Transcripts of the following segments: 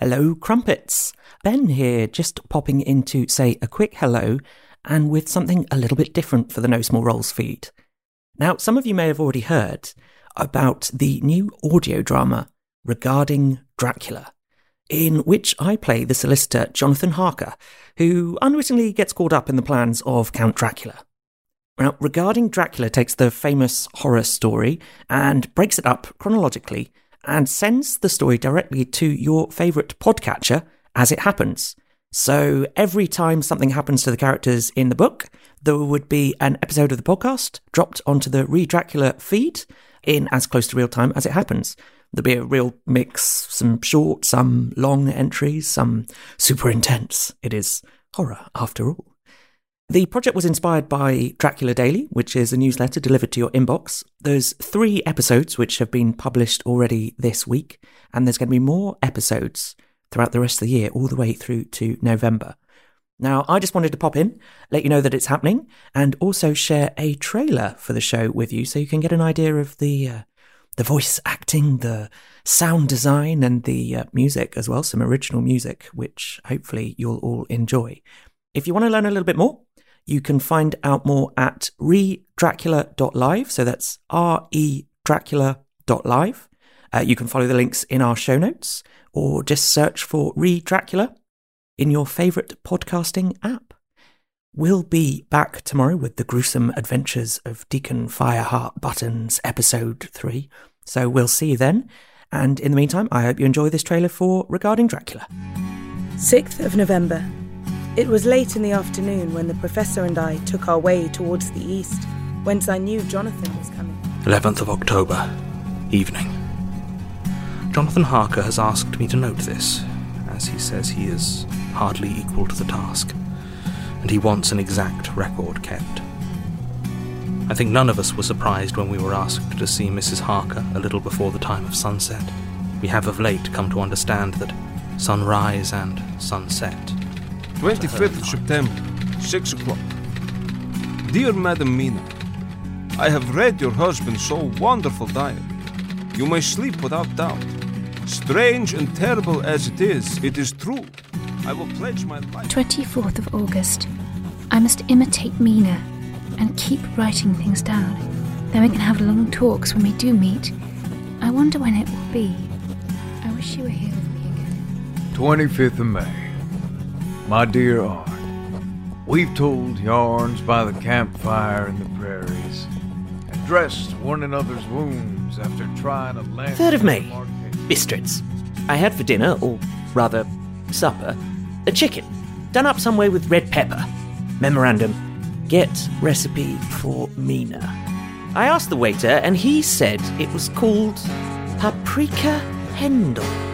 Hello, crumpets. Ben here, just popping in to say a quick hello and with something a little bit different for the No Small Rolls feed. Now, some of you may have already heard about the new audio drama regarding Dracula, in which I play the solicitor Jonathan Harker, who unwittingly gets caught up in the plans of Count Dracula. Now, regarding Dracula takes the famous horror story and breaks it up chronologically and sends the story directly to your favourite podcatcher as it happens. So every time something happens to the characters in the book, there would be an episode of the podcast dropped onto the Re: Dracula feed in as close to real time as it happens. There'll be a real mix, some short, some long entries, some super intense. It is horror after all. The project was inspired by Dracula Daily, which is a newsletter delivered to your inbox. There's three episodes which have been published already this week, and there's going to be more episodes throughout the rest of the year, all the way through to November. Now, I just wanted to pop in, let you know that it's happening, and also share a trailer for the show with you so you can get an idea of the uh, the voice acting, the sound design, and the uh, music as well, some original music, which hopefully you'll all enjoy. If you want to learn a little bit more, you can find out more at redracula.live. So that's R E Dracula.live. Uh, you can follow the links in our show notes or just search for Re: Dracula in your favourite podcasting app. We'll be back tomorrow with the gruesome adventures of Deacon Fireheart Buttons, episode 3. So we'll see you then. And in the meantime, I hope you enjoy this trailer for Regarding Dracula. 6th of November. It was late in the afternoon when the professor and I took our way towards the east, whence I knew Jonathan was coming. 11th of October, evening. Jonathan Harker has asked me to note this, as he says he is hardly equal to the task, and he wants an exact record kept. I think none of us were surprised when we were asked to see Mrs. Harker a little before the time of sunset. We have of late come to understand that sunrise and sunset 25th of September, 6 o'clock. Dear Madam Mina, I have read your husband's so wonderful diary. You may sleep without doubt. Strange and terrible as it is, it is true. I will pledge my life. 24th of August. I must imitate Mina and keep writing things down. Then we can have long talks when we do meet. I wonder when it will be. I wish you were here with me again. 25th of May. My dear Art, we've told yarns by the campfire in the prairies and dressed one another's wounds after trying to land. 3rd of May. Bistritz. I had for dinner, or rather, supper, a chicken, done up some way with red pepper. Memorandum get recipe for Mina. I asked the waiter, and he said it was called paprika hendl.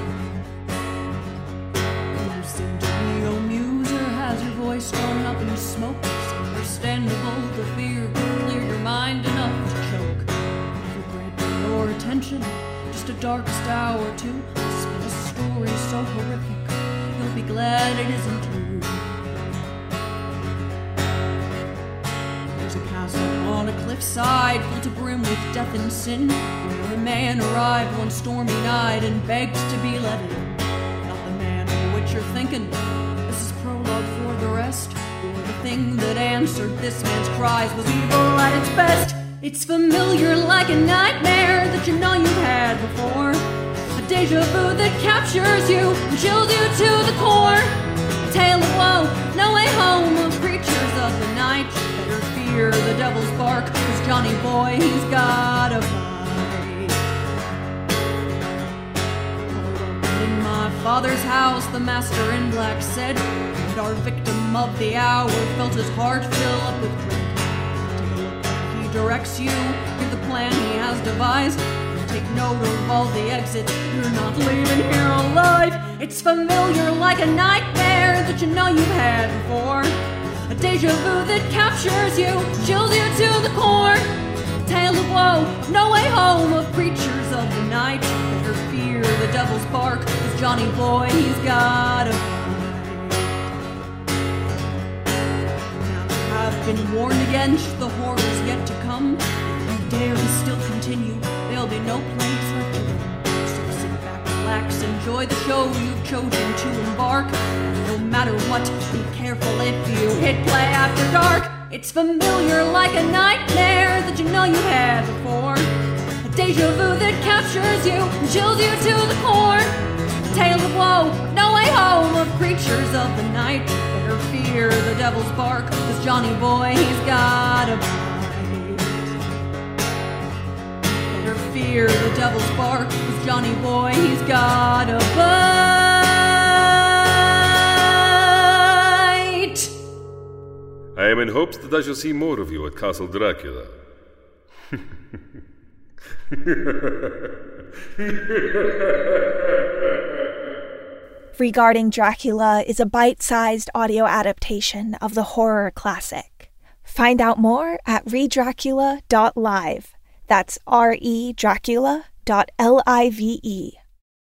Darkest hour I'll spin a story so horrific, you'll be glad it isn't true. There's a castle on a cliffside, full to brim with death and sin, where a man arrived one stormy night and begged to be let in. Not the man of which you're thinking. This is prologue for the rest. For the thing that answered this man's cries was evil at its best. It's familiar like a nightmare deja vu that captures you and chills you to the core. Tale of woe, no way home of creatures of the night. Better fear the devil's bark, cause Johnny Boy, he's got a bite. In my father's house, the master in black said, and our victim of the hour felt his heart fill up with dread. He directs you, give the plan he has devised. Take note of all the exits, you're not leaving here alive. It's familiar like a nightmare that you know you've had before. A deja vu that captures you, chills you to the core. Tale of woe, no way home of creatures of the night. Better fear the devil's bark, cause Johnny Boy, he's got a have been warned against the horrors yet to come. Dare to still continue, there'll be no place left run. So sit back, relax, enjoy the show you've chosen to embark. No matter what, be careful if you hit play after dark. It's familiar like a nightmare that you know you had before. A deja vu that captures you and chills you to the core. A tale of woe, no way home of creatures of the night. Better fear the devil's bark, cause Johnny boy, he's got a fear the devil's bark, cause Johnny boy, he's got a bite. I am in hopes that I shall see more of you at Castle Dracula. Regarding Dracula is a bite sized audio adaptation of the horror classic. Find out more at redracula.live. That's R E Dracula dot L I V E.